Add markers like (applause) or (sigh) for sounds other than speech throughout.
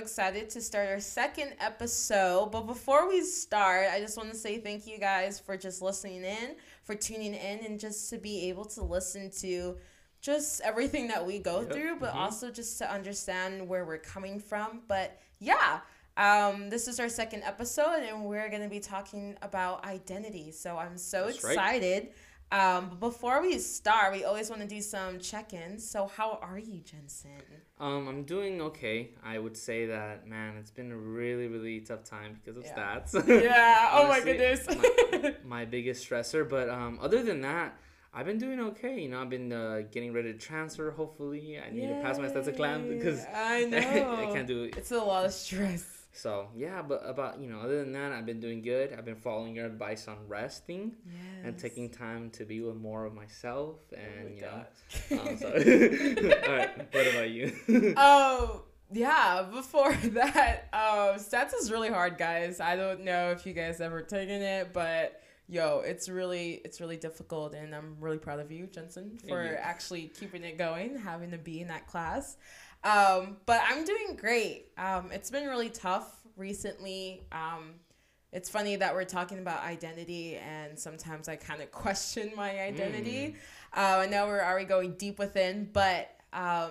excited to start our second episode. But before we start, I just want to say thank you guys for just listening in, for tuning in, and just to be able to listen to just everything that we go Yep. through, but Mhm. also just to understand where we're coming from. But yeah, um, this is our second episode, and we're going to be talking about identity. So I'm so That's right. excited. Um, but before we start, we always want to do some check ins. So, how are you, Jensen? Um, I'm doing okay. I would say that, man, it's been a really, really tough time because of Yeah. stats. Yeah, (laughs) oh my goodness. my, (laughs) my biggest stressor. But um, other than that, I've been doing okay. You know, I've been uh, getting ready to transfer. Hopefully, I need to pass my stats exam because I (laughs) know I can't do it. It's a lot of stress. So yeah, but about you know, other than that, I've been doing good. I've been following your advice on resting Yes. and taking time to be with more of myself. And Oh my you know, um, (laughs) so (laughs) all right. What about you? (laughs) Oh yeah. Before that, um, stats is really hard, guys. I don't know if you guys ever taken it, but yo, it's really it's really difficult, and I'm really proud of you, Jensen, for you. actually keeping it going, having to be in that class. Um, but I'm doing great. Um, it's been really tough recently. Um, it's funny that we're talking about identity, and sometimes I kind of question my identity. Uh, I know we're already going deep within, but um,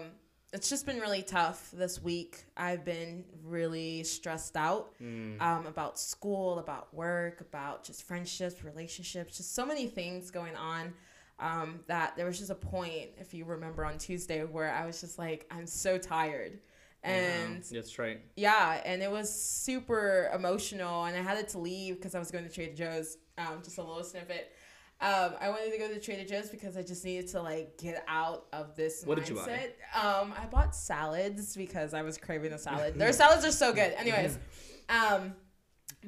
it's just been really tough this week. I've been really stressed out Mm. um, about school, about work, about just friendships, relationships, just so many things going on. Um, that there was just a point, if you remember on Tuesday, where I was just like, I'm so tired. And Yeah, that's right. yeah, and it was super emotional, and I had to leave because I was going to Trader Joe's. Um, just a little snippet. Um, I wanted to go to Trader Joe's because I just needed to like get out of this What mindset. did you buy? Um, I bought salads because I was craving a salad. (laughs) Their salads are so good. Anyways, (laughs) um,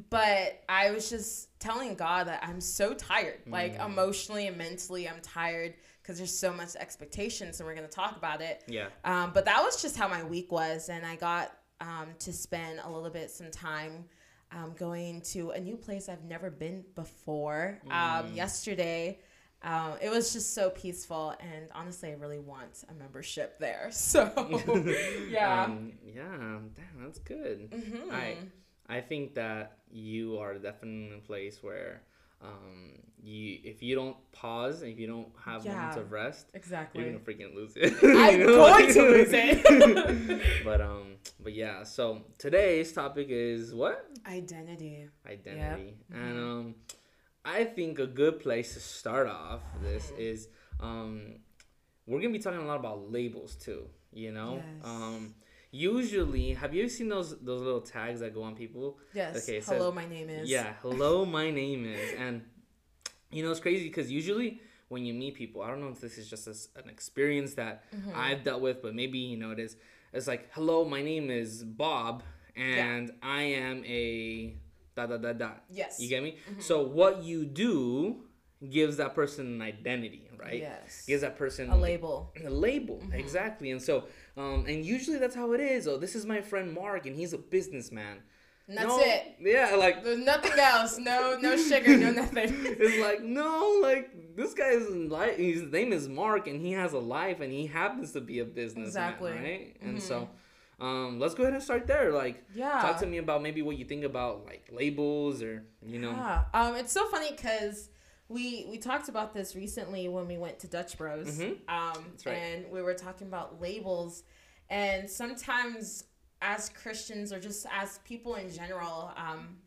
but I was just telling God that I'm so tired, like Mm. emotionally and mentally, I'm tired because there's so much expectations, and we're gonna talk about it. Yeah. Um, but that was just how my week was, and I got um, to spend a little bit some time um, going to a new place I've never been before. Um, Mm. yesterday, um, it was just so peaceful, and honestly, I really want a membership there. (laughs) So, (laughs) yeah. Um, yeah. Damn, that's good. Mhm. I I think that you are definitely in a place where um you if you don't pause and if you don't have moments of rest exactly. you're gonna freaking lose it. (laughs) I'm (laughs) know? going to lose it. (laughs) but um but yeah so today's topic is what Identity. identity Mm-hmm. and um I think a good place to start off this is um we're gonna be talking a lot about labels too you know Yes. um usually have you ever seen those those little tags that go on people Yes. Okay, Hello, my name is. yeah, hello, my name is. And, you know, it's crazy because usually when you meet people, I don't know if this is just a an experience that Mm-hmm. I've dealt with, but maybe, you know, it is. It's like, hello, my name is Bob, and I am a da da da da. Yes. You get me? So, what you do gives that person an identity, right? Yes. Gives that person A label. a label exactly and so um and usually that's how it is oh this is my friend mark and he's a businessman And that's No, it. yeah like There's nothing else. No, no (laughs) sugar, no nothing. (laughs) it's like no like this guy's life. his name is mark and he has a life and he happens to be a businessman Exactly. Mm-hmm. right and so um let's go ahead and start there like Yeah. talk to me about maybe what you think about like labels or you know Yeah. Um, it's so funny because we we talked about this recently when we went to Dutch Bros. Mhm. Um, right. and we were talking about labels, and sometimes as Christians or just as people in general, um,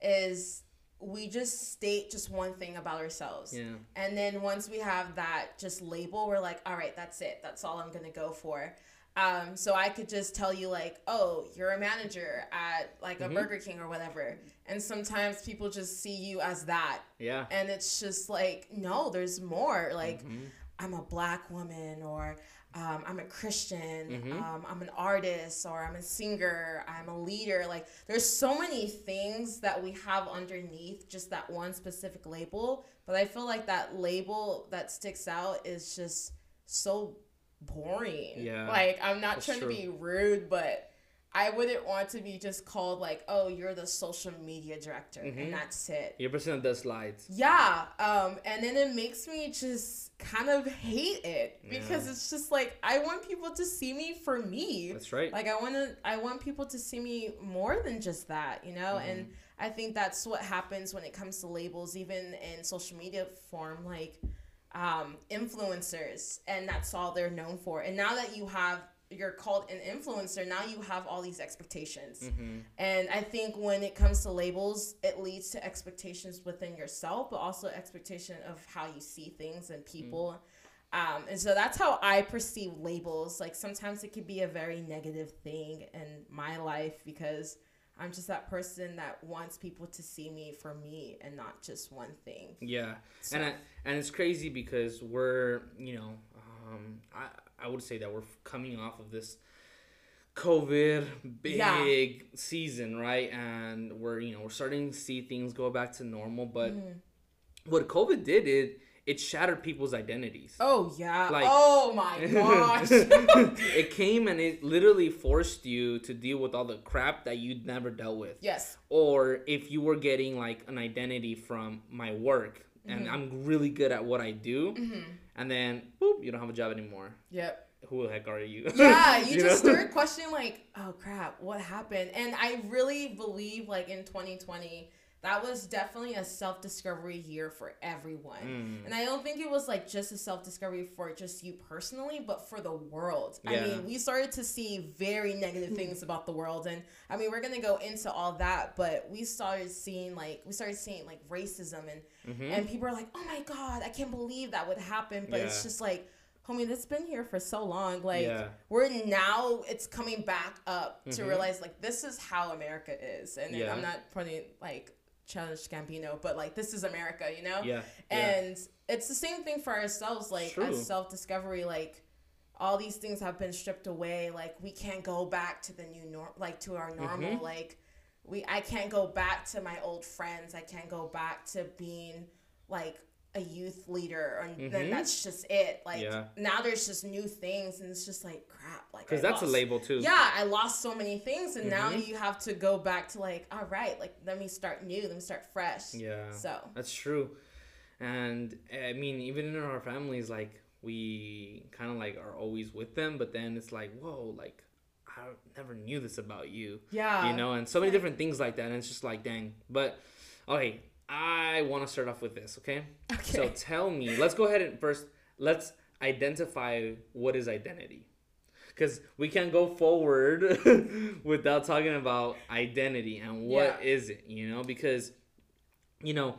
is we just state just one thing about ourselves. yeah And then once we have that just label, we're like, all right, that's it. That's all I'm gonna go for. Um, so I could just tell you like, oh, you're a manager at like a Mhm. Burger King or whatever. And sometimes people just see you as that. yeah And it's just like, no, there's more. Like, Mhm. I'm a black woman or um, I'm a Christian, Mhm. um, I'm an artist, or I'm a singer, I'm a leader. Like, there's so many things that we have underneath just that one specific label. But I feel like that label that sticks out is just so boring. Yeah, Like, I'm not trying true. to be rude, but I wouldn't want to be just called like, oh, you're the social media director, Mhm. and that's it. You're a the slides. Yeah, um, and then it makes me just kind of hate it because Yeah. it's just like I want people to see me for me. That's right. Like I want to, I want people to see me more than just that, you know. Mm-hmm. And I think that's what happens when it comes to labels, even in social media form, like um, influencers, and that's all they're known for. And now that you have, you're called an influencer. Now you have all these expectations. Mm-hmm. And I think when it comes to labels, it leads to expectations within yourself, but also expectation of how you see things and people. Um, and so that's how I perceive labels. Like sometimes it could be a very negative thing in my life because I'm just that person that wants people to see me for me and not just one thing. Yeah, So- and I, and it's crazy because we're you know um, I I would say that we're coming off of this COVID big Yeah. season, right? And we're you know we're starting to see things go back to normal, but Mhm. what COVID did it it shattered people's identities. Oh yeah. Like- oh my (laughs) gosh. (laughs) it came and it literally forced you to deal with all the crap that you'd never dealt with. yes. or if you were getting like an identity from my work Mm-hmm. and I'm really good at what I do, and then boop, you don't have a job anymore. Yep. Who the heck are you? yeah, you, (laughs) just know? start questioning like, oh crap, what happened? And I really believe like in 2020, that was definitely a self discovery year for everyone. Mm. And I don't think it was like just a self discovery for just you personally, but for the world. I mean, we started to see very negative things about the world. And I mean, we're going to go into all that, but we started seeing like, we started seeing like racism and, Mhm. and people are like, oh my God, I can't believe that would happen. But it's just like, homie, that's been here for so long. Like, Yeah. we're now, it's coming back up to Mhm. realize like, this is how America is. And then Yeah. I'm not putting like, Childish Gambino, but like, this is America, you know? yeah, yeah. And it's the same thing for ourselves, like True. as self discovery, like all these things have been stripped away. Like we can't go back to the new norm, like to our normal. Mhm. Like we, I can't go back to my old friends. I can't go back to being like a youth leader, and then Mhm. that's just it. Like Yeah. now there's just new things, and it's just like crap. Like because that's a label too. yeah, I lost so many things, and now Mhm. you have to go back to like, all right, like let me start new, let me start fresh. yeah, So that's true. And I mean, even in our families, like we kind of like are always with them, but then it's like, whoa, like I never knew this about you. yeah, you know, and so many different things like that. And it's just like, dang. But okay, I want to start off with this, okay? Okay. So tell me, let's go ahead and first let's identify what is identity. Because we can't go forward (laughs) without talking about identity and what Yeah. is it, you know? Because, you know,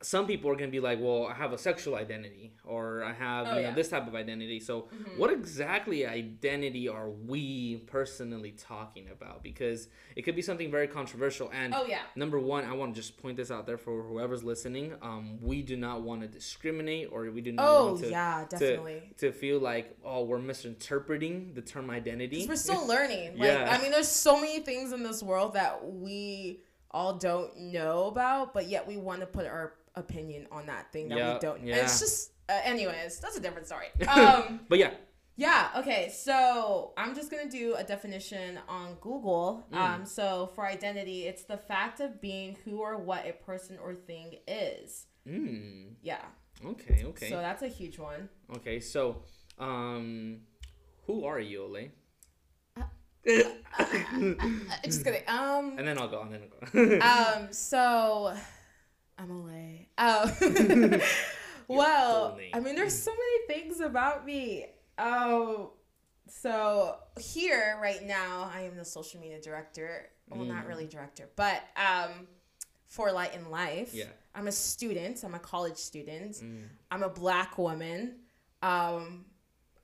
some people are gonna be like, well, I have a sexual identity, or I have Oh, you know yeah. this type of identity. So, Mhm. what exactly identity are we personally talking about? Because it could be something very controversial. And Oh yeah. number one, I want to just point this out there for whoever's listening. Um, we do not want to discriminate, or we do not Oh want to yeah, definitely. to feel like oh we're misinterpreting the term identity. We're still (laughs) learning. Like Yeah. I mean, there's so many things in this world that we all don't know about, but yet we want to put our opinion on that thing that Yeah, we don't. yeah. It's just, uh, anyways, that's a different story. (laughs) Um, but yeah, yeah. Okay. So I'm just gonna do a definition on Google. Mm. Um, so for identity, it's the fact of being who or what a person or thing is. mm, Yeah. okay, okay, So that's a huge one. okay. So, um, who are you, Olay? (laughs) Just kidding. Um. and then I'll go. And then I'll go. (laughs) um so away um (laughs) (laughs) well i mean there's so many things about me. Um so here right now i am the social media director. Well not Mm. really director but um for light in life. Yeah. i'm a student. I'm a college student. Mm, i'm a black woman. Um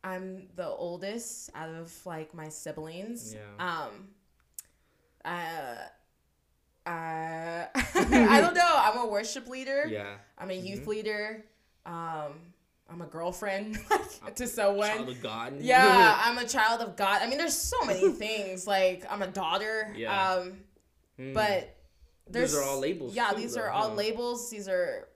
i'm the oldest out of like my siblings. Yeah. um uh uh (laughs) I don't know. I'm a worship leader. yeah. I'm a youth Mhm. leader. Um I'm a girlfriend (laughs) to someone. Child of God. (laughs) Yeah, I'm a child of God. I mean, there's so many things. Like I'm a daughter. Yeah. Um, Mm. but there's These are all labels Yeah, too, these though, are all labels. These are.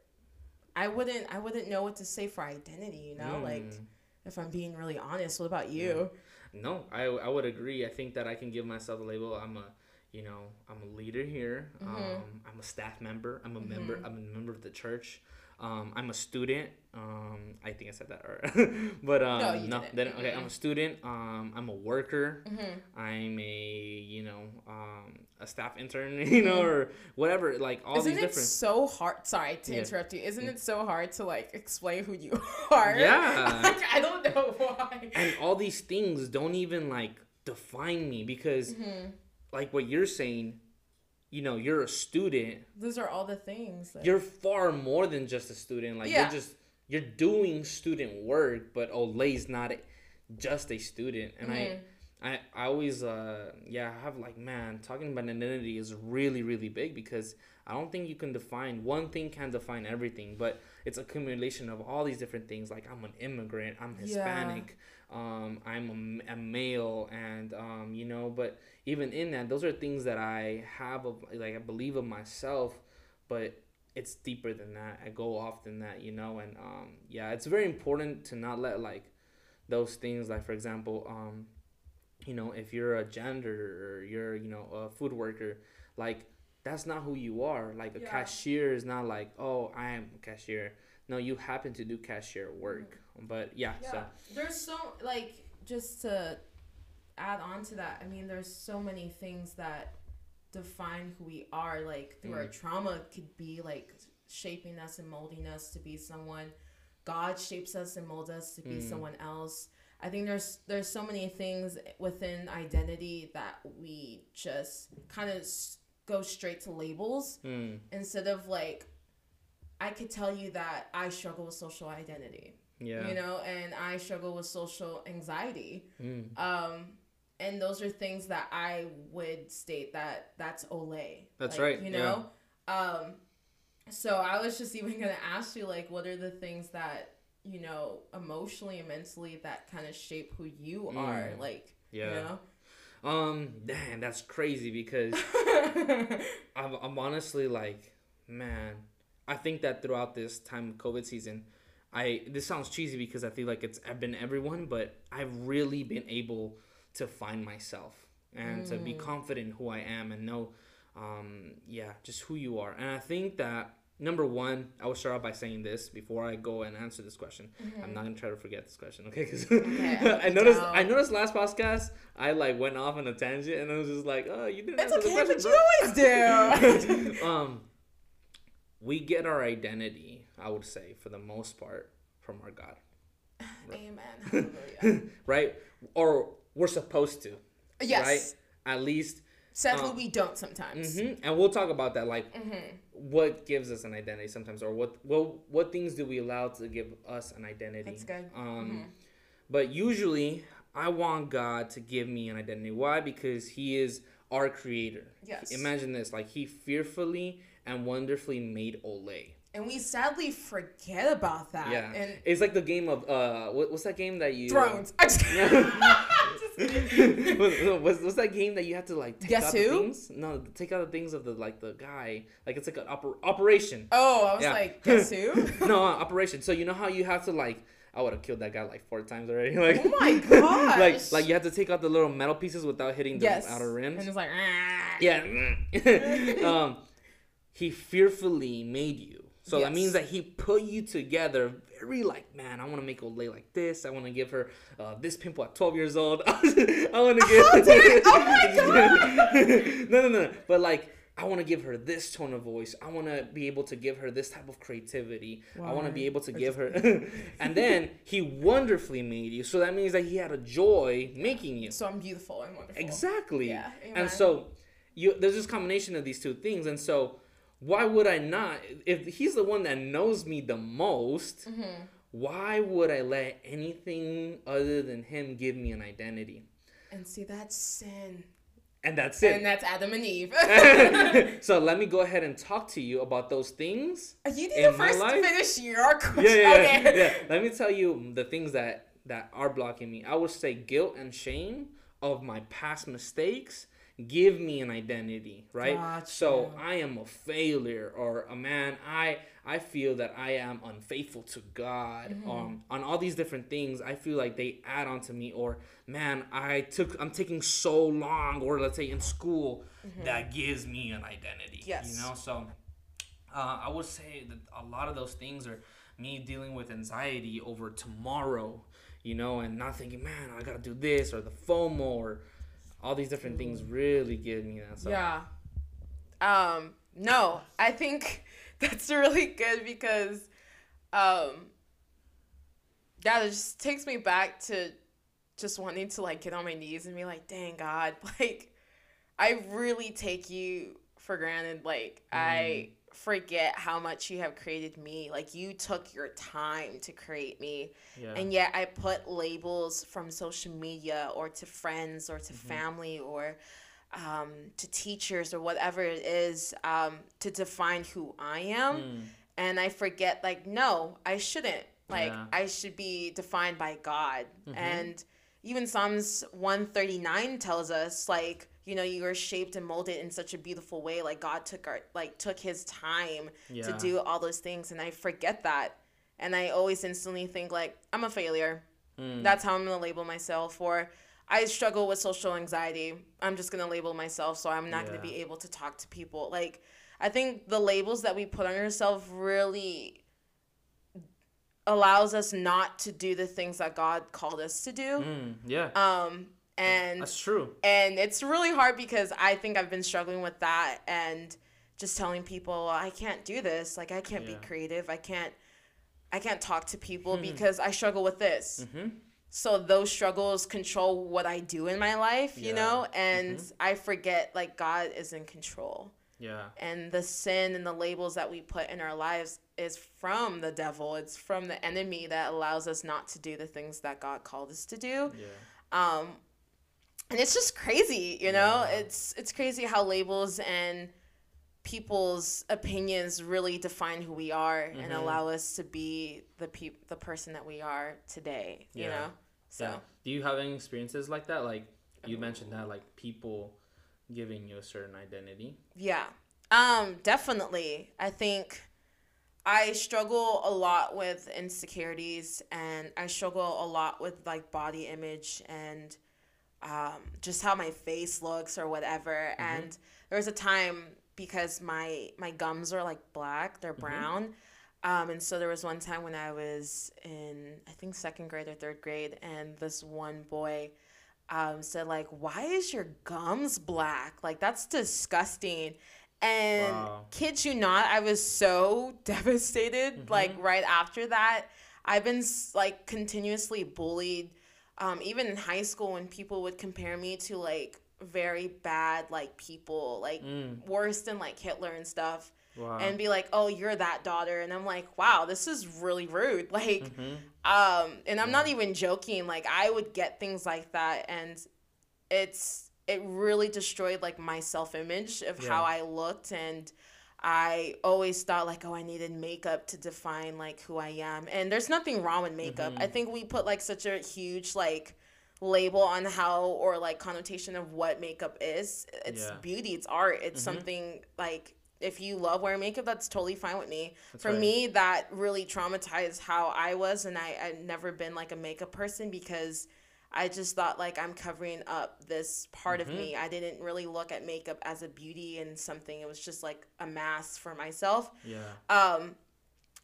I wouldn't. I wouldn't know what to say for identity. You know, like Mm. if I'm being really honest. What about you? No, I, I would agree. I think that I can give myself a label. I'm a, you know, I'm a leader here. Mm-hmm. Um, I'm a staff member. I'm a member. I'm a member of the church. Um, I'm a student. Um, I think I said that, or (laughs) but um, No, no, then okay. I'm a student. Um, I'm a worker. Mm-hmm. I'm a you know um, a staff intern, (laughs) you know, or whatever. Like all Isn't these it different. so hard? Sorry to Yeah. interrupt you. Isn't it so hard to like explain who you (laughs) are? Yeah. like, I don't know why. and all these things don't even like define me because Mm-hmm. Like what you're saying you know you're a student Those are all the things. That, you're far more than just a student like Yeah. you're just you're doing student work but Olay's not just a student and Mhm. I I I always uh yeah I have like man talking about identity is really really big because I don't think you can define one thing can define everything but it's accumulation of all these different things like I'm an immigrant I'm Yeah. Hispanic um I'm a male and um you know but even in that those are things that I have of like I believe of myself but it's deeper than that I go off than that you know and um yeah it's very important to not let like those things like for example um you know if you're a janitor or you're you know a food worker like that's not who you are like a Yeah. cashier is not like oh i am a cashier no you happen to do cashier work but yeah, Yeah, so there's so like just to add on to that. I mean, there's so many things that define who we are. Like through our Mm. trauma, could be like shaping us and molding us to be someone. God shapes us and molds us to be Mm. someone else. I think there's there's so many things within identity that we just kind of go straight to labels mm, instead of like I could tell you that I struggle with social identity yeah. you know and i struggle with social anxiety. Mm, um and those are things that i would state that that's olay That's Like, right, you know? um so i was just even gonna (laughs) ask you like what are the things that you know emotionally and mentally that kind of shape who you are Mm. like yeah um damn that's crazy because (laughs) I'm, I'm honestly like, man, I think that throughout this time of COVID season, I this sounds cheesy because I feel like it's I've been everyone, but I've really been able to find myself and to be confident in who I am and know, um, yeah, just who you are. And I think that number one, I will start off by saying this before I go and answer this question. I'm not gonna try to forget this question, okay? Because Okay, (laughs) I noticed down. I noticed last podcast I like went off on a tangent and I was just like, oh, you didn't it's answer the okay but you always do (laughs) um, we get our identity, I would say, for the most part, from our God, (laughs) amen right? Or we're supposed to, yes right? At least, sadly Um, we don't sometimes hmm and we'll talk about that, like mm-hmm. what gives us an identity sometimes, or what what what things do we allow to give us an identity? That's good. Um, Mhm. but usually, I want God to give me an identity. Why? Because He is our Creator. Yes. Imagine this: like He fearfully and wonderfully made Olay. and we sadly forget about that. Yeah, And it's like the game of uh, what, what's that game that you Thrones. (laughs) I just- (laughs) (laughs) Just kidding. What- what's, what's that game that you have to like take Guess out who? the things? No, take out the things of the like the guy. Like it's like an oper- operation. oh, I was Yeah. like, (laughs) guess who? no, uh, operation. So you know how you have to like. I would have killed that guy like four times already. (laughs) Like, Oh my god! (laughs) like, like you have to take out the little metal pieces without hitting the yes. outer rims. And it's like, "Ah." Yeah. um, he fearfully made you. So that means that he put you together very like, man, I want to make Olay like this. I want to give her uh, this pimple at 12 years old. (laughs) I want to give dare- oh my (laughs) god! no, no, no. But like, I want to give her this tone of voice. I want to be able to give her this type of creativity. I want to be able to give her. (laughs) and then he wonderfully made you. So that means that he had a joy making you. So I'm beautiful and wonderful. Exactly. Yeah, amen. And so you there's this combination of these two things and so why would I not if he's the one that knows me the most Mm-hmm. why would I let anything other than him give me an identity? And see, that's sin. And that's it. And that's Adam and Eve. (laughs) so let me go ahead and talk to you about those things. you need to first finish your question. Yeah, yeah, yeah, okay. yeah. Let me tell you the things that that are blocking me. I would say guilt and shame of my past mistakes give me an identity, right? Gotcha. So I am a failure or a man. I I feel that I am unfaithful to God. Mm-hmm. Um, on all these different things, I feel like they add on to me. Or man, I took I'm taking so long, or let's say in school, that gives me an identity. Mm-hmm. Yes. You know, so uh, I would say that a lot of those things are me dealing with anxiety over tomorrow, you know, and not thinking, man, I gotta do this or the FOMO or all these different things really give me that. So, Yeah. Um, no, I think (laughs) that's really good because um yeah, it just takes me back to just wanting to like get on my knees and be like, dang God, (laughs) like I really take you for granted. Like I forget how much you have created me. Like you took your time to create me. yeah, And yet I put labels from social media or to friends or to family or um, to teachers or whatever it is um, to define who I am. Mm, And I forget, like, no, I shouldn't. Like, Yeah. I should be defined by God. And even Psalms 139 tells us, like, you know, you were shaped and molded in such a beautiful way. Like God took our like took his time to do all those things, and I forget that, and I always instantly think like I'm a failure. mm, That's how I'm gonna label myself. Or I struggle with social anxiety. I'm just gonna label myself, so I'm not gonna be able to talk to people. Like I think the labels that we put on ourselves really allows us not to do the things that God called us to do. mm, yeah, Um, and that's true. and it's really hard because I think I've been struggling with that and just telling people I can't do this. Like I can't Yeah. be creative. I can't I can't talk to people because I struggle with this. hmm So those struggles control what I do in my life, you know? And I forget like God is in control. Yeah, And the sin and the labels that we put in our lives is from the devil. It's from the enemy that allows us not to do the things that God called us to do yeah, um and it's just crazy you know Yeah. it's it's crazy how labels and people's opinions really define who we are and Mhm. allow us to be the peop- the person that we are today you Yeah. know so yeah. Do you have any experiences like that? Like you mentioned that, like people giving you a certain identity. Yeah. Um, definitely. I think I struggle a lot with insecurities and I struggle a lot with like body image and um, just how my face looks or whatever. And there was a time because my my gums are like black, they're brown. Um, and so there was one time when I was in I think second grade or third grade and this one boy um, said like, "Why is your gums black? Like that's disgusting." And Wow. kid you not, I was so (laughs) devastated. Like right after that, I've been like continuously bullied. Um, even in high school, when people would compare me to like very bad like people, like Mm, worse than like Hitler and stuff, wow. and be like, "Oh, you're that daughter," and I'm like, "Wow, this is really rude." (laughs) Like. Mhm. Um, and I'm not even joking. Like I would get things like that, and it's it really destroyed like my self image of how I looked, and I always thought like, oh, I needed makeup to define like who I am. And there's nothing wrong with makeup. Mm-hmm. I think we put like such a huge like label on how or like connotation of what makeup is. It's Yeah. beauty. It's art. It's Mhm. something like. If you love wearing makeup, that's totally fine with me That's for right. me that really traumatized how i was and i i'd never been like a makeup person because i just thought like i'm covering up this part Mm-hmm. of me i didn't really look at makeup as a beauty and something it was just like a mask for myself Yeah. um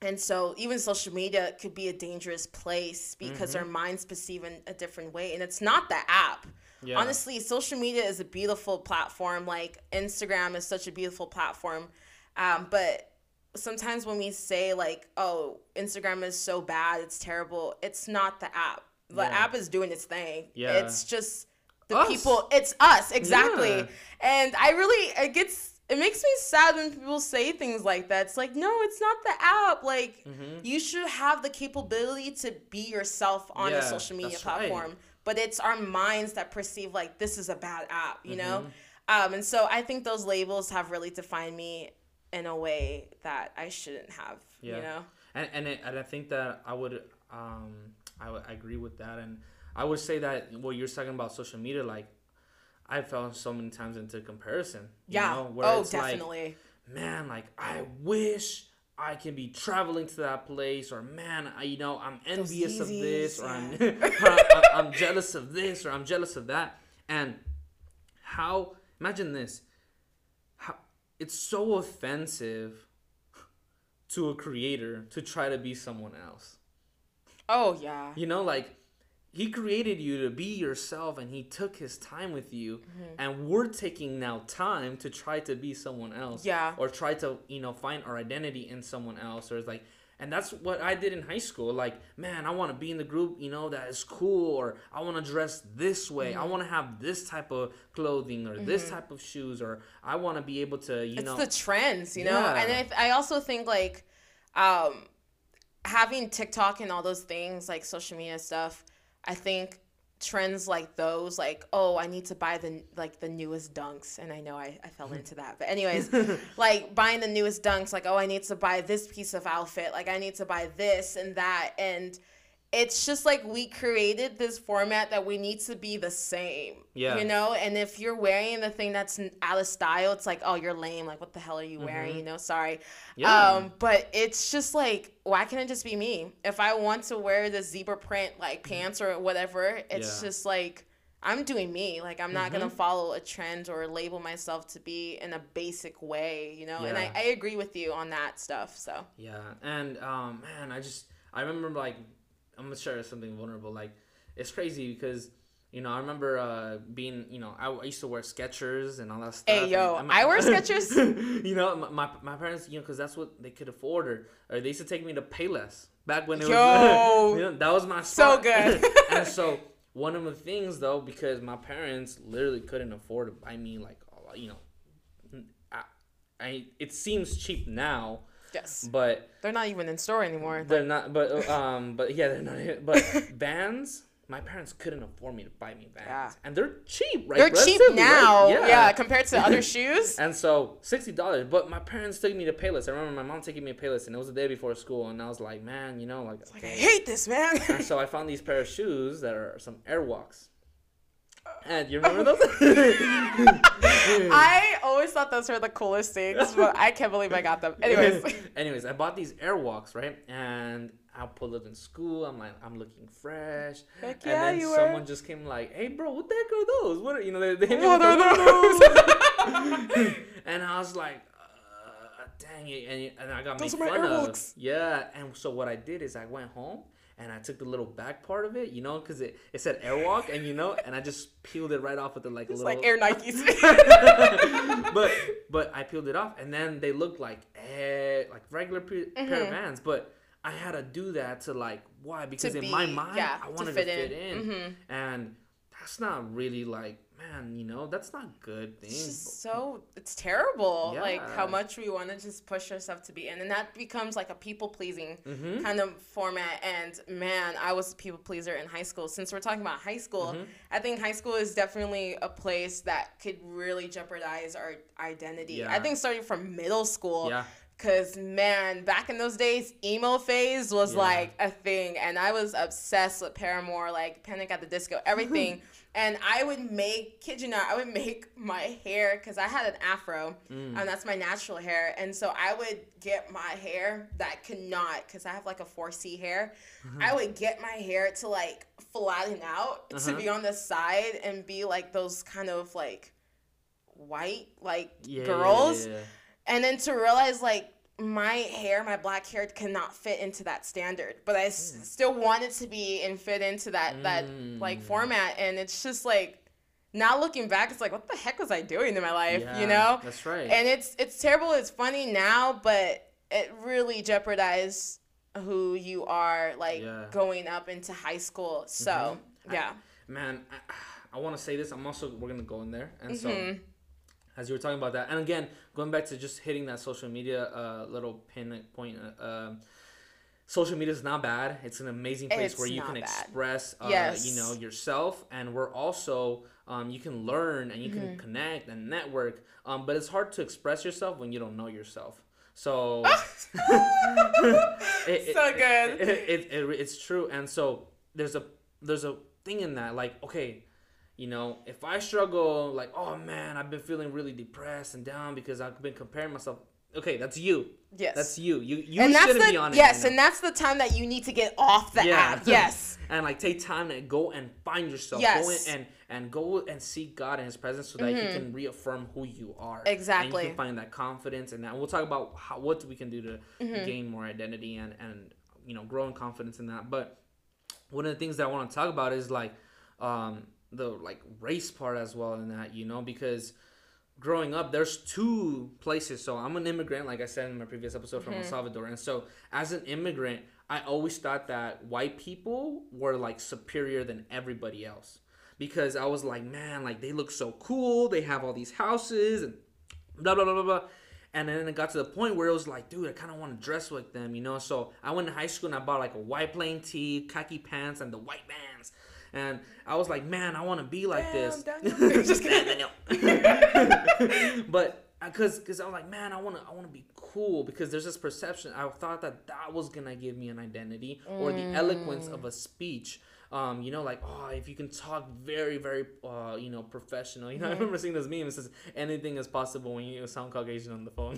and so even social media could be a dangerous place because Mm-hmm. our minds perceive in a different way and it's not the app Yeah. honestly social media is a beautiful platform like instagram is such a beautiful platform um, but sometimes when we say like oh instagram is so bad it's terrible it's not the app the Yeah. app is doing its thing Yeah. it's just the Us. people it's us exactly Yeah. and i really it gets it makes me sad when people say things like that it's like no it's not the app like Mhm. you should have the capability to be yourself on a social media that's right. platform but it's our minds that perceive like this is a bad app you know Mm-hmm. um, and so i think those labels have really defined me in a way that i shouldn't have Yeah. you know and and, it, and I think that I would um I I agree with that and I would say that what you're talking about social media like I fell so many times into comparison. you Yeah. know, where oh, it's like, definitely. man, like I wish I can be traveling to that place, or man, I, you know, I'm envious of this, or I'm, yeah. (laughs) I- I'm jealous of this, or I'm jealous of that. And how? Imagine this. How it's so offensive to a creator to try to be someone else. Oh yeah. You know, like he created you to be yourself and he took his time with you Mm-hmm. and we're taking now time to try to be someone else Yeah. or try to you know find our identity in someone else or it's like and that's what i did in high school like man i want to be in the group you know that is cool or i want to dress this way Mm-hmm. i want to have this type of clothing or this type of shoes or i want to be able to you it's know the trends, you know. Yeah. And if, I also think like um, having TikTok and all those things like social media stuff. I think trends like those, like oh, I need to buy the like the newest dunks, and I know I, I fell (laughs) into that. But anyways, like buying the newest dunks, like oh, I need to buy this piece of outfit, like I need to buy this and that, and it's just like we created this format that we need to be the same. Yeah. You know, and if you're wearing the thing that's out of style, it's like, oh, you're lame. Like, what the hell are you wearing? You know, sorry. Mm-hmm. Yeah. Um, but it's just like, why can't it just be me? If I want to wear the zebra print like pants or whatever, it's Mm-hmm. Yeah. Mm-hmm. just like I'm doing me. Like I'm not gonna follow a trend or label myself to be in a basic way, you know. Yeah. And I, I agree with you on that stuff. So Yeah, and um, man, I just I remember like I'm gonna share something vulnerable. Like it's crazy because you know I remember uh, being you know I, I used to wear Skechers and all that stuff. Hey, yo, and- I (laughs) wear Skechers. (laughs) you know my, my, parents you know because that's what they could afford or, or they used to take me to Payless back when it (laughs) Yo. was you know, that was my So good. and so one of the things though because my parents literally couldn't afford to buy me like you know I, I it seems cheap now yes, but they're not even in store anymore. they're not, but um, but yeah, they're not. (laughs) But Vans, my parents couldn't afford me to buy me Vans, Yeah. and they're cheap, right? They're cheap now, right? yeah. compared to other shoes. (laughs) And so sixty dollars, but my parents took me to Payless. I remember my mom taking me to Payless, and it was the day before school, and I was like, man, you know, like, Like, I hate this, man. And so (laughs) I found these pair of shoes that are some Airwalks. And you remember those? (laughs) I always thought those were the coolest things, but I can't believe I got them. (laughs) Anyways, (laughs) Anyways, I bought these Airwalks, right? And I pulled up in school. I'm like, I'm looking fresh. Heck and yeah, then you were. someone just came like, "Hey, bro, what the heck are those? What are you know?" They, they hit me What are "What those?" and I was like, uh, "Dang it!" And, and I got Those made fun of. Yeah. And so what I did is I went home and I took the little back part of it, you know, because it, it said Airwalk, and you know, and I just peeled it right off with the like it's little It's like Air Nikes. (laughs) but but I peeled it off, and then they looked like eh, like regular pe- pair Mm-hmm. of Vans. But I had to do that to like why? Because in be- my mind, yeah, I to wanted fit to fit in. in, Mhm. and that's not really like man, you know, that's not good thing. It's just so it's terrible. Like how much we want to just push ourselves to be in, and that becomes like a people pleasing Mm-hmm. kind of format. And man, I was a people pleaser in high school. Since we're talking about high school, Mm-hmm. I think high school is definitely a place that could really jeopardize our identity. I think starting from middle school. Yeah. Cause man, back in those days, emo phase was Yeah. like a thing, and I was obsessed with Paramore, like Panic at the Disco, everything. (laughs) and I would make, kid you not, I would make my hair because I had an afro, Mm. and that's my natural hair, and so I would get my hair that could not, because I have like a four C hair, Uh-huh. I would get my hair to like flatten out to Uh-huh. be on the side and be like those kind of like white like Yeah, girls yeah, yeah. and then to realize like my hair my black hair cannot fit into that standard but i s- still want it to be and fit into that that like Mm. format and it's just like now looking back it's like what the heck was i doing in my life Yeah, you know That's right. and it's it's terrible it's funny now but it really jeopardized who you are like Yeah. Mm-hmm. going up into high school so yeah man, I, I want to say this. I'm also we're gonna go in there, and so Mhm. As you were talking about that, and again going back to just hitting that social media uh, little pin point. Uh, um, social media is not bad. It's an amazing place It's where you can bad. express, uh, Yes. you know, yourself, and we're also um, you can learn and you Mm-hmm. can connect and network. Um, but it's hard to express yourself when you don't know yourself. So (laughs) it- it- So good. It, it, it, it's true, and so there's a there's a thing in that like okay, you know, if I struggle, like, oh man, I've been feeling really depressed and down because I've been comparing myself. Okay, that's you. Yes. That's you. You you and that's the be on it. yes, right and that's the time that you need to get off the Yeah. app. Yes. (laughs) and like take time to go and find yourself. Yes. Go in and and go and seek God in His presence so that He can reaffirm who you are. Exactly, And Mm-hmm. You can find that confidence, and that we'll talk about how what we can do to Mm-hmm. gain more identity and and you know grow in confidence in that. But one of the things that I want to talk about is like um the like race part as well in that you know because growing up there's two places. So i'm an immigrant like i said in my previous episode from el mm-hmm. salvador. And so as an immigrant i always thought that white people were like superior than everybody else. Because i was like man like they look so cool. They have all these houses and blah blah blah blah blah. And then it got to the point where it was like, dude, I kind of want to dress like them, you know. So I went to high school and I bought like a white plain tee, khaki pants, and the white Vans. And I was like, man, I want to be like this. Daniel. (laughs) Just kidding. Daniel. (laughs) (laughs) but because because I was like, man, I want to I want to be cool because there's this perception. I thought that that was gonna give me an identity or the eloquence of a speech. Um, you know, like oh, if you can talk very, very, uh, you know, professional. You know, I remember seeing this meme. It says anything is possible when you sound Caucasian on the phone.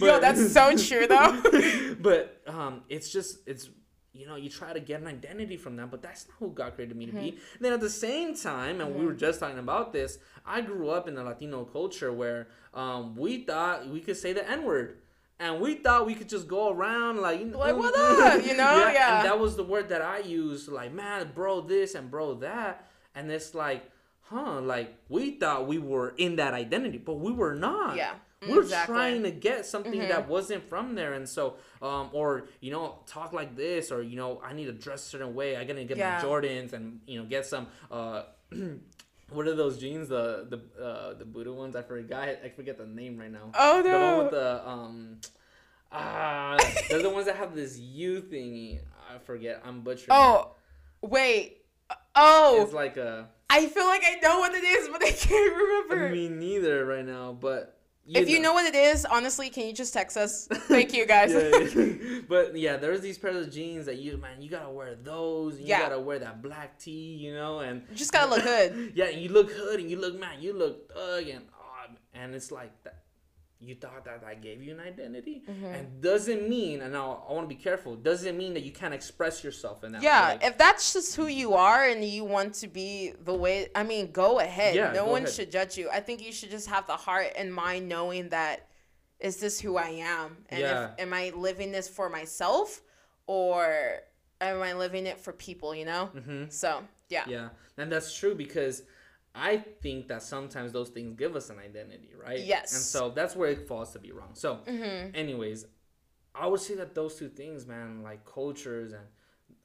Yo, that's so true though. but um, it's just it's you know you try to get an identity from that, but that's not who God created me to be. Mm-hmm. Then at the same time, and we were just talking about this, I grew up in a Latino culture where um, we thought we could say the N word. And we thought we could just go around like, you know, Like, what (laughs) up, you know? Yeah. And that was the word that I used, like, man, bro, this and bro, that. And it's like, huh, like we thought we were in that identity, but we were not. Yeah, were exactly. Mm-hmm. trying to get something that wasn't from there. And so, um, or, you know, talk like this, or, you know, I need to dress a certain way. I gotta get Yeah. my Jordans and, you know, get some, uh, (clears throat) what are those jeans? The the uh, the Buddha ones. I forgot. I forget the name right now. Oh, no. The one with the um, ah, they're the ones that have this U thingy. I forget. I'm butchering. it. Oh, wait. Oh, it's like a. I feel like I know what it is, but I can't remember. Me neither right now, but if you know what it is, honestly, can you just text us? (laughs) Thank you guys. yeah, yeah. (laughs) (laughs) but yeah, there's these pairs of jeans that you man, you gotta wear those. You Yeah. gotta wear that black tee, you know, and You just gotta look good. yeah, you look hood and you look man, you look thug and oh, and it's like that. You thought that that gave you an identity, Mm-hmm. and doesn't mean. And now I want to be careful. Doesn't mean that you can't express yourself in that. Way Yeah, way. if that's just who you are and you want to be the way, I mean, go ahead. Yeah, no go one ahead. should judge you. I think you should just have the heart and mind knowing that is this who I am? And Yeah. if, am I living this for myself or am I living it for people, you know? Mm-hmm. So, yeah. Yeah, and that's true because I think that sometimes those things give us an identity, right? Yes. And so that's where it falls to be wrong. So, Mm-hmm. anyways, I would say that those two things, man, like cultures and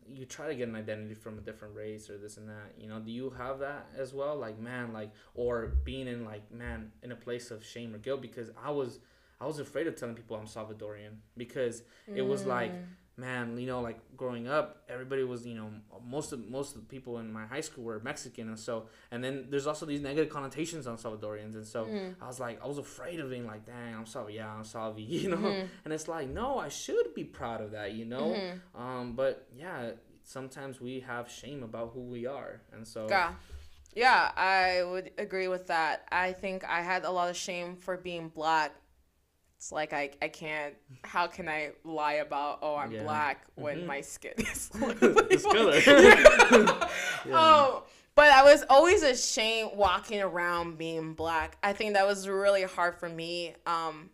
you try to get an identity from a different race or this and that. You know, do you have that as well? Like, man, like, or being in like, man, in a place of shame or guilt because I was. I was afraid of telling people I'm Salvadorian because it was like, Mm. Man, you know, like growing up, everybody was, you know, most of most of the people in my high school were Mexican, and so, and then there's also these negative connotations on Salvadorians, and so Mm. I was like, I was afraid of being like, dang, I'm Salvi, yeah, I'm Salvi, (laughs) you know, Mhm. and it's like, no, I should be proud of that, you know, Mhm. um, but yeah, sometimes we have shame about who we are, and so, Yeah. Yeah, I would agree with that. I think I had a lot of shame for being black. It's like I, I can't how can I lie about oh I'm Yeah. black when Mhm. my skin is This color. Yeah. Yeah. Oh, but I was always ashamed walking around being black. I think that was really hard for me. Um,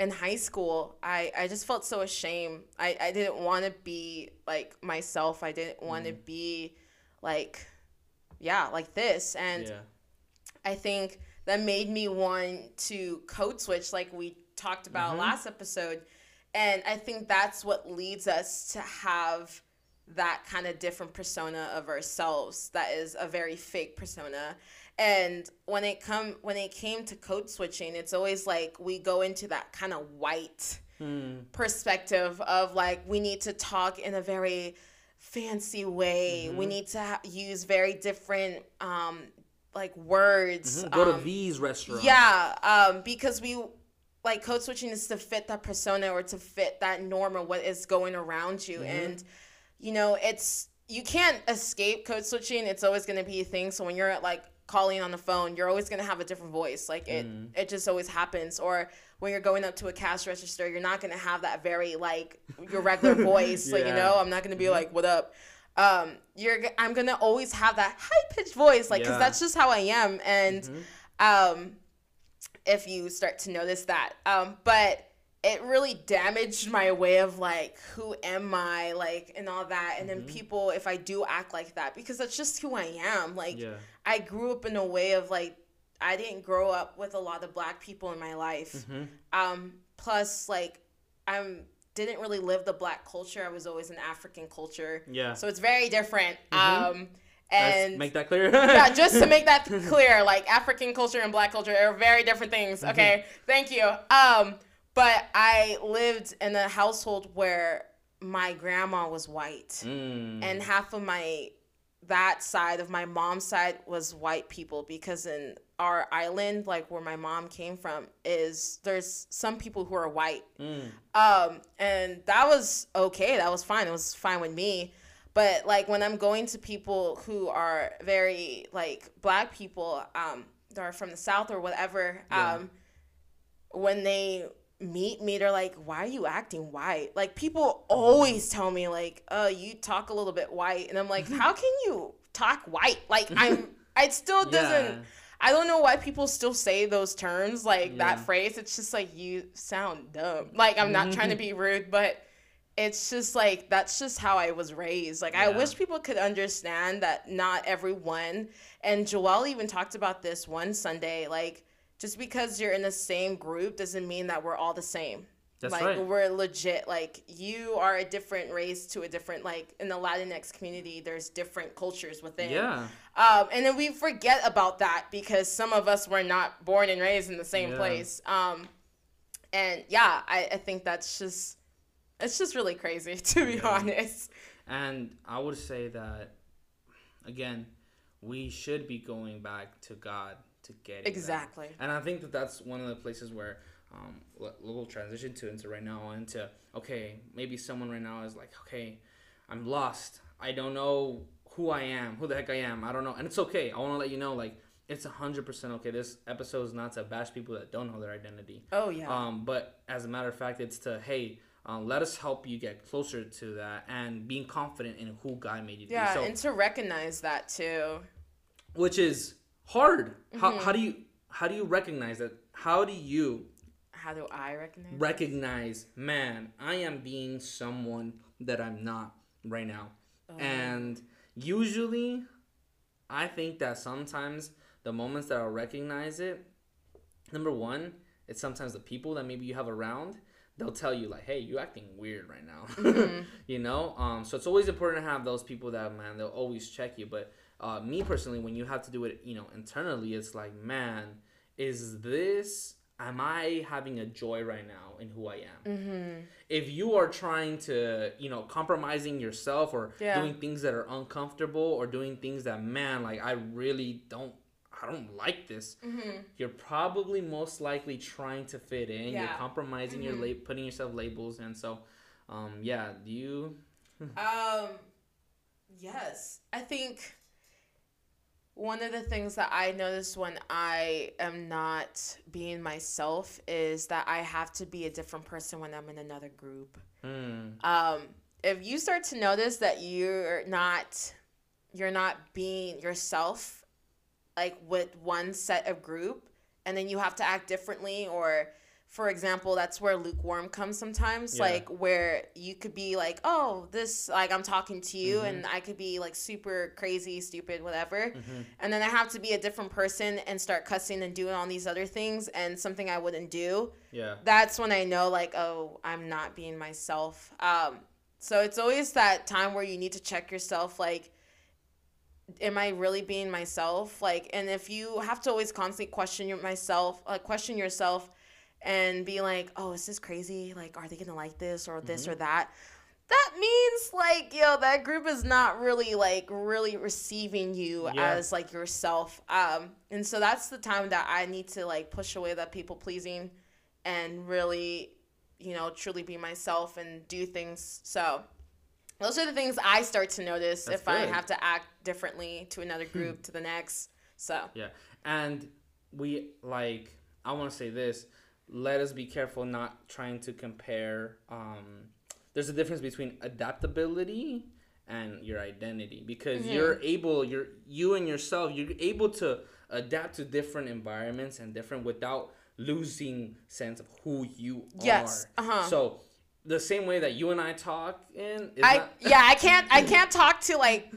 in high school, I, I just felt so ashamed. I, I didn't want to be like myself. I didn't want to be like, yeah, like this. And I think that made me want to code switch, like we talked about Mhm. last episode. And I think that's what leads us to have that kind of different persona of ourselves that is a very fake persona. And when it come when it came to code switching, it's always like we go into that kind of white Hmm. perspective of like we need to talk in a very fancy way. We Mhm. need to ha- use very different um like words. Mhm. go to um, these restaurants. yeah, um, because we like code switching is to fit that persona or to fit that norm or what is going around you, Mhm. and you know it's you can't escape code switching. It's always going to be a thing. So when you're like calling on the phone, you're always going to have a different voice. Like it, Mm. it just always happens. Or when you're going up to a cash register, you're not going to have that very like your regular (laughs) voice. Like, you know, I'm not going to be like, what up? Um, you're, i'm going to always have that high pitched voice. Like, cause that's just how I am. And, Mhm. um, if you start to notice that. Um, but it really damaged my way of like who am I like and all that. And then Mhm. people, if I do act like that, because that's just who I am. Like yeah. I grew up in a way of like I didn't grow up with a lot of black people in my life. hmm Um, plus like I'm didn't really live the black culture. I was always in African culture. Yeah. So it's very different. Mhm. Um Let's and make that clear. yeah, just to (laughs) make that clear, like African culture and black culture are very different things. Mm-hmm. Okay, thank you. Um, but I lived in a household where my grandma was white, Mm. and half of my that side of my mom's side was white people because in our island, like where my mom came from, is there's some people who are white Mm. um, and that was okay. That was fine. It was fine with me. But like when I'm going to people who are very like black people, um, that are from the south or whatever, Yeah. um, when they meet me, they're like, "Why are you acting white?" Like people always tell me like, "Uh, you talk a little bit white," and I'm like, (laughs) "How can you talk white?" Like I'm, (laughs) it still doesn't. Yeah. I don't know why people still say those terms, like that phrase. It's just like you sound dumb. Like I'm not trying to (laughs) be rude, but it's just like that's just how I was raised. Like I wish people could understand that not everyone. And Joelle even talked about this one Sunday. Like just because you're in the same group doesn't mean that we're all the same. That's like right. we're legit. Like you are a different race to a different like in the Latinx community. There's different cultures within. Yeah. Um, and then we forget about that because some of us were not born and raised in the same Yeah. place. Um, and yeah, I, I think that's just, it's just really crazy (laughs) to be Yeah. honest. And I would say that, again, we should be going back to God to get it. Exactly. And I think that that's one of the places where um, we'll transition to into right now into okay, maybe someone right now is like, okay, I'm lost. I don't know who I am, who the heck I am. I don't know, and it's okay. I want to let you know, like, it's hundred percent okay. This episode is not to bash people that don't know their identity. Oh yeah. Um, but as a matter of fact, it's to hey, um, let us help you get closer to that and being confident in who God made you to yeah, be. So, and to recognize that too. which is hard. How, Mm-hmm. how do you how do you recognize that? How do you How do I recognize? recognize, man, I am being someone that I'm not right now. Oh. And usually, I think that sometimes the moments that I'll recognize it, number one, it's sometimes the people that maybe you have around. They'll tell you like, "Hey, you acting weird right now," (laughs) Mm-hmm. you know. Um, so it's always important to have those people that man, they'll always check you. But uh, me personally, when you have to do it, you know, internally, it's like, man, is this? Am I having a joy right now in who I am? Mm-hmm. if you are trying to you know compromising yourself or Yeah. doing things that are uncomfortable or doing things that man like i really don't i don't like this Mm-hmm. you're probably most likely trying to fit in Yeah. you're compromising your Mhm. lab putting yourself labels and so um yeah do you (laughs) Um, yes, I think one of the things that I notice when I am not being myself is that I have to be a different person when I'm in another group. mm, Um, if you start to notice that you're not, you're not being yourself, like with one set of group, and then you have to act differently or for example, that's where lukewarm comes sometimes. Yeah. Like where you could be like, oh, this like I'm talking to you, Mhm. and I could be like super crazy, stupid, whatever. mhm. And then I have to be a different person and start cussing and doing all these other things and something I wouldn't do. yeah That's when I know like, oh, I'm not being myself. Um, so it's always that time where you need to check yourself like am I really being myself? Like, and if you have to always constantly question your myself, like question yourself, and be like, oh, is this crazy? Like, are they gonna like this or this or that? That means like, yo, that group is not really like really receiving you Yeah. as like yourself. Um, and so that's the time that I need to like push away that people pleasing, and really, you know, truly be myself and do things. So, those are the things I start to notice That's if I have to act differently to another group to the next. So Yeah. And we like I want to say this, let us be careful not trying to compare um there's a difference between adaptability and your identity because Mm-hmm. you're able you're you and yourself you're able to adapt to different environments and different without losing sense of who you Yes, are. uh-huh. So the same way that you and I talk in is I not, yeah I can't I can't talk to like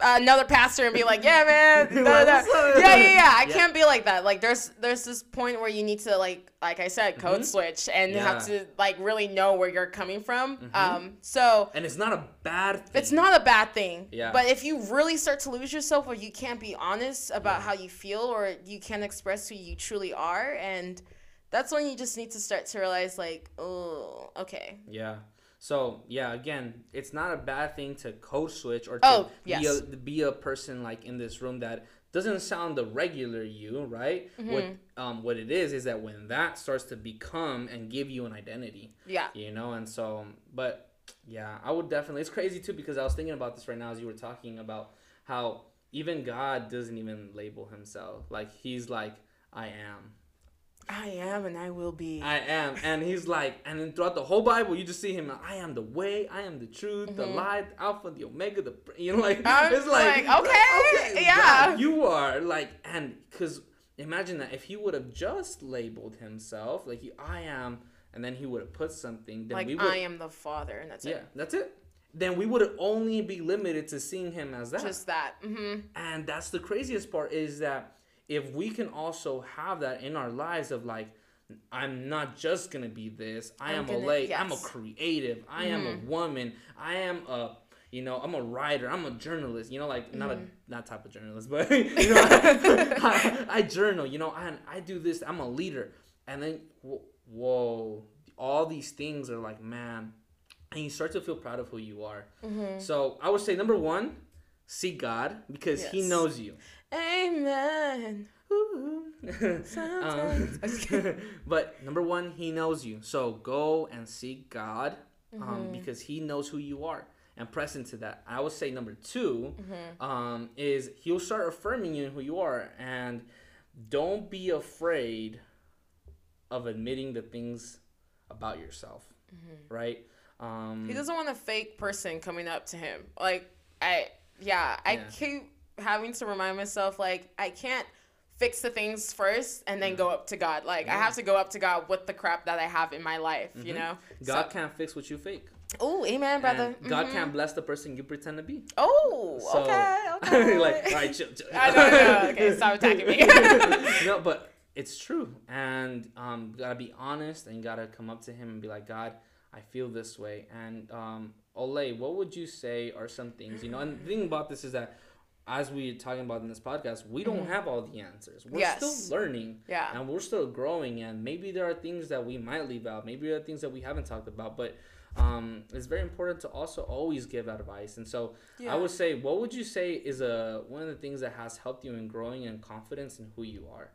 another pastor and be like yeah man (laughs) da, da. yeah yeah yeah I Yeah. can't be like that like there's there's this point where you need to like like I said code switch and Mm-hmm. Yeah. Mm-hmm. have to like really know where you're coming from um so and it's not a bad thing. it's not a bad thing Yeah. but if you really start to lose yourself or you can't be honest about how you feel or you can't express who you truly are and that's when you just need to start to realize like oh okay Yeah. So yeah, again, it's not a bad thing to code switch or to Oh, be yes. a be a person like in this room that doesn't sound the regular you, right? Mm-hmm. What um what it is is that when that starts to become and give you an identity, yeah you know, and so but yeah, I would definitely. It's crazy too because I was thinking about this right now as you were talking about how even God doesn't even label himself like he's like I am. I am and I will be I am. And he's like, and then throughout the whole Bible, you just see him. I am the way, I am the truth, the light, alpha, the omega, the you know, like Mm-hmm. I'm (laughs) it's like, like, okay, yeah. God, you are like, and because imagine that if he would have just labeled himself like he, I am, and then he would have put something, then like we would, I am the father and that's yeah, it that's it. Then we would only be limited to seeing him as that. just that mm-hmm. And that's the craziest part is that if we can also have that in our lives of like, I'm not just gonna be this. I I'm am gonna- a late. I'm a yes. Mm-hmm. creative. I am a woman. I am a you know I'm a writer. I'm a journalist. You know like not Mm-hmm. a not type of journalist, (laughs) but you know (laughs) I, I journal. You know I I do this. I'm a leader. And then whoa, all these things are like man, and you start to feel proud of who you are. Mm-hmm. So I would say number one, seek God because He knows you. Amen (laughs) Um, Sometimes- I'm just kidding. (laughs) but number one, He knows you. So go and seek God um, Mm-hmm. because He knows who you are and press into that. I would say number 2 Mm-hmm. um, is He'll start affirming you in who you are and don't be afraid of admitting the things about yourself, right? Um, Mm-hmm. he doesn't want a fake person coming up to him like I yeah I Yeah. keep having to remind myself like I can't fix the things first and then go up to God like I have to go up to God with the crap that I have in my life you know Mm-hmm. God can't fix what you fake. oh amen brother And God can't bless the person you pretend to be. oh So, okay (laughs) okay like, all right, chill, chill. I know, I know. Okay, (laughs) stop attacking me. (laughs) no, but it's true, and um, gotta be honest, and gotta come up to him and be like, God, I feel this way. And um, Olay, what would you say are some things? You know, and the thing about this is that as we're talking about in this podcast, we don't have all the answers. We're Yes. still learning, Yeah. and we're still growing. And maybe there are things that we might leave out. Maybe there are things that we haven't talked about, but. Um, it's very important to also always give advice, and so Yeah. I would say, what would you say is a one of the things that has helped you in growing and confidence in who you are?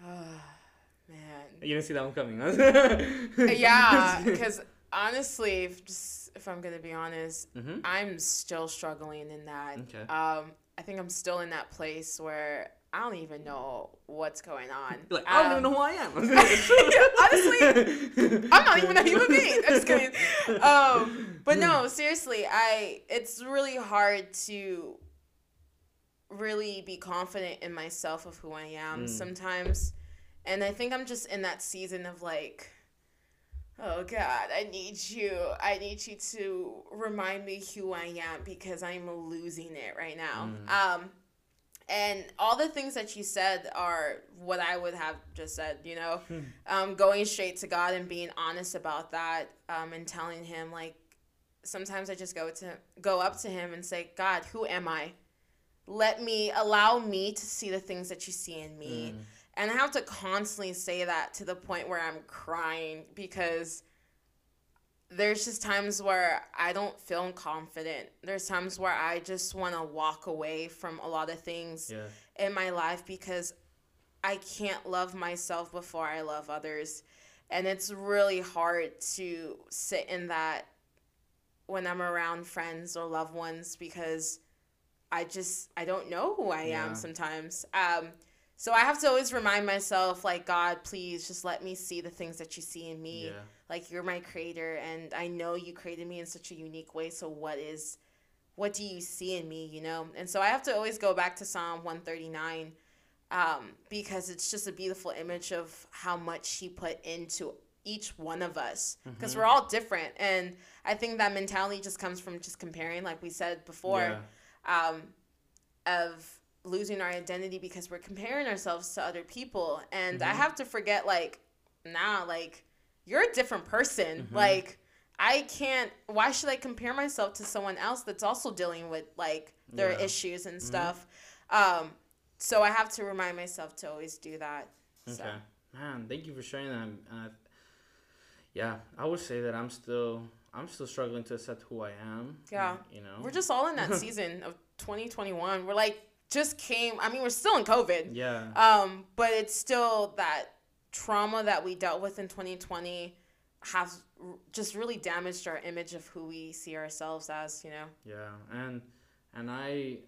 Man. You didn't see that one coming, huh? yeah, (laughs) because honestly, just if I'm gonna be honest, Mhm. I'm still struggling in that. Okay. Um, I think I'm still in that place where I don't even know what's going on. (laughs) like I don't Um, even know who I am. (laughs) honestly, I'm not even a human being. I'm just kidding. Um, but no, seriously, I it's really hard to really be confident in myself of who I am Mm. sometimes. And I think I'm just in that season of like, oh God, I need you. I need you to remind me who I am because I'm losing it right now. Um, and all the things that you said are what I would have just said, you know, um, going straight to God and being honest about that, um, and telling Him like, sometimes I just go to go up to Him and say, God, who am I? Let me allow me to see the things that you see in me, and I have to constantly say that to the point where I'm crying because there's just times where I don't feel confident. There's times where I just want to walk away from a lot of things yeah. in my life because I can't love myself before I love others. And it's really hard to sit in that when I'm around friends or loved ones because I just I don't know who I Yeah. am sometimes. Um, so I have to always remind myself, like God, please just let me see the things that you see in me. Yeah. Like you're my creator, and I know you created me in such a unique way. So what is, what do you see in me? You know, and so I have to always go back to Psalm one thirty nine, um, because it's just a beautiful image of how much He put into each one of us because Mhm. we're all different and i think that mentality just comes from just comparing like we said before Yeah. um, of losing our identity because we're comparing ourselves to other people and i Mhm. have to forget like nah like you're a different person Mhm. like i can't why should i compare myself to someone else that's also dealing with like their Yeah. issues and Mhm. stuff um so i have to remind myself to always do that so. Okay. Man, thank you for sharing that. Uh, yeah, I would say that I'm still I'm still struggling to accept who I am. Yeah. You know. We're just all in that (laughs) season of 2021. We're like just came. I mean, we're still in COVID. Yeah. Um, but it's still that trauma that we dealt with in 2020 has just really damaged our image of who we see ourselves as. You know. Yeah, and and I,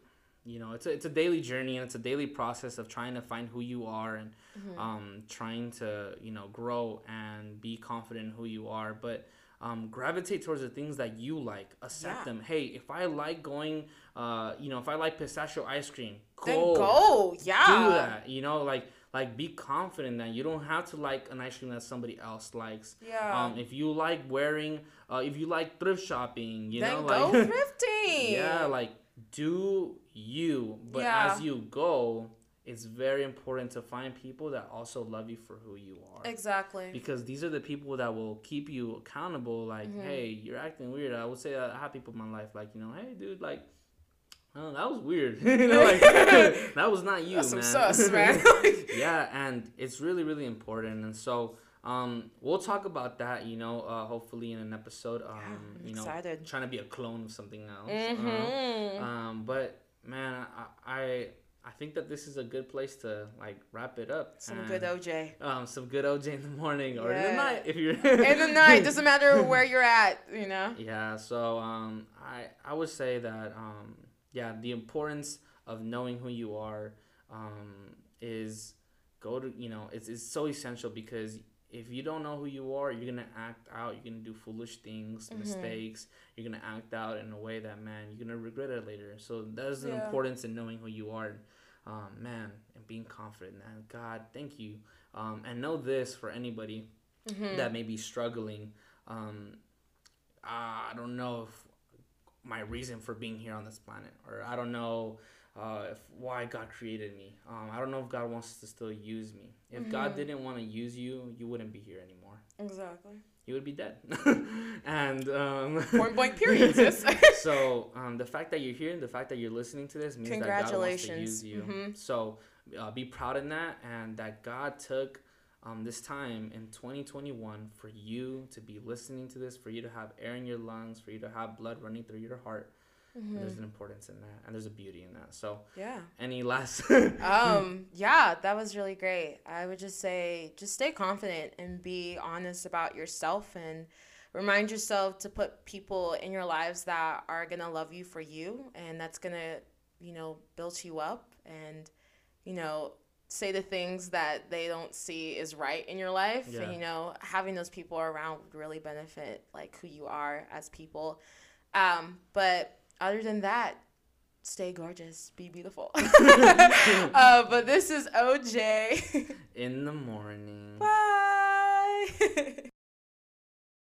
you know, it's a it's a daily journey and it's a daily process of trying to find who you are and Mm-hmm. um trying to you know grow and be confident in who you are, but. Um, gravitate towards the things that you like. Accept Yeah. them. Hey, if I like going, uh, you know, if I like pistachio ice cream, Then go, go. Yeah. do that. You know, like like be confident that you don't have to like an ice cream that somebody else likes. Yeah. Um, if you like wearing, uh, if you like thrift shopping, you then know, go like (laughs) thrifting. yeah, like do you, but Yeah. as you go, it's very important to find people that also love you for who you are. Exactly. Because these are the people that will keep you accountable. Like, Mhm. hey, you're acting weird. I would say that I have people in my life, like, you know, hey, dude, like, oh, that was weird. (laughs) you know, like, (laughs) that was not you, That's some man. sus, (laughs) man. yeah, and it's really, really important. And so, um, we'll talk about that, you know, uh, hopefully in an episode. Um, I'm you know, excited. trying to be a clone of something else. Mm-hmm. Uh, um, but man, I, I I think that this is a good place to like wrap it up. Some and, good OJ. Um, some good OJ in the morning or in the night if you're (laughs) In the night, doesn't matter (laughs) where you're at, you know. Yeah, so um, I I would say that um, yeah, the importance of knowing who you are um, is go to you know it's, it's so essential because if you don't know who you are, you're gonna act out. You're gonna do foolish things, Mhm. mistakes. You're gonna act out in a way that man, you're gonna regret it later. So there's an Yeah. importance in knowing who you are, um, man, and being confident. And God, thank you. Um, and know this for anybody Mhm. that may be struggling. Um, I don't know if my reason for being here on this planet, or I don't know uh, if why God created me. Um, I don't know if God wants to still use me. If God Mhm. didn't want to use you, you wouldn't be here anymore. Exactly. You would be dead. (laughs) and um, Point blank (laughs) period, (laughs) so um, the fact that you're here and the fact that you're listening to this means that God wants to use you. Mhm. So uh, be proud in that, and that God took um, this time in 2021 for you to be listening to this, for you to have air in your lungs, for you to have blood running through your heart. There's Mhm. an importance in that, and there's a beauty in that. So, Yeah. any last? (laughs) um yeah that was really great i would just say just stay confident and be honest about yourself and remind yourself to put people in your lives that are gonna love you for you and that's gonna you know build you up and you know say the things that they don't see is right in your life Yeah. and you know having those people around would really benefit like who you are as people um but other than that stay gorgeous be beautiful. (laughs) (laughs) Uh, but this is oj in the morning. bye (laughs)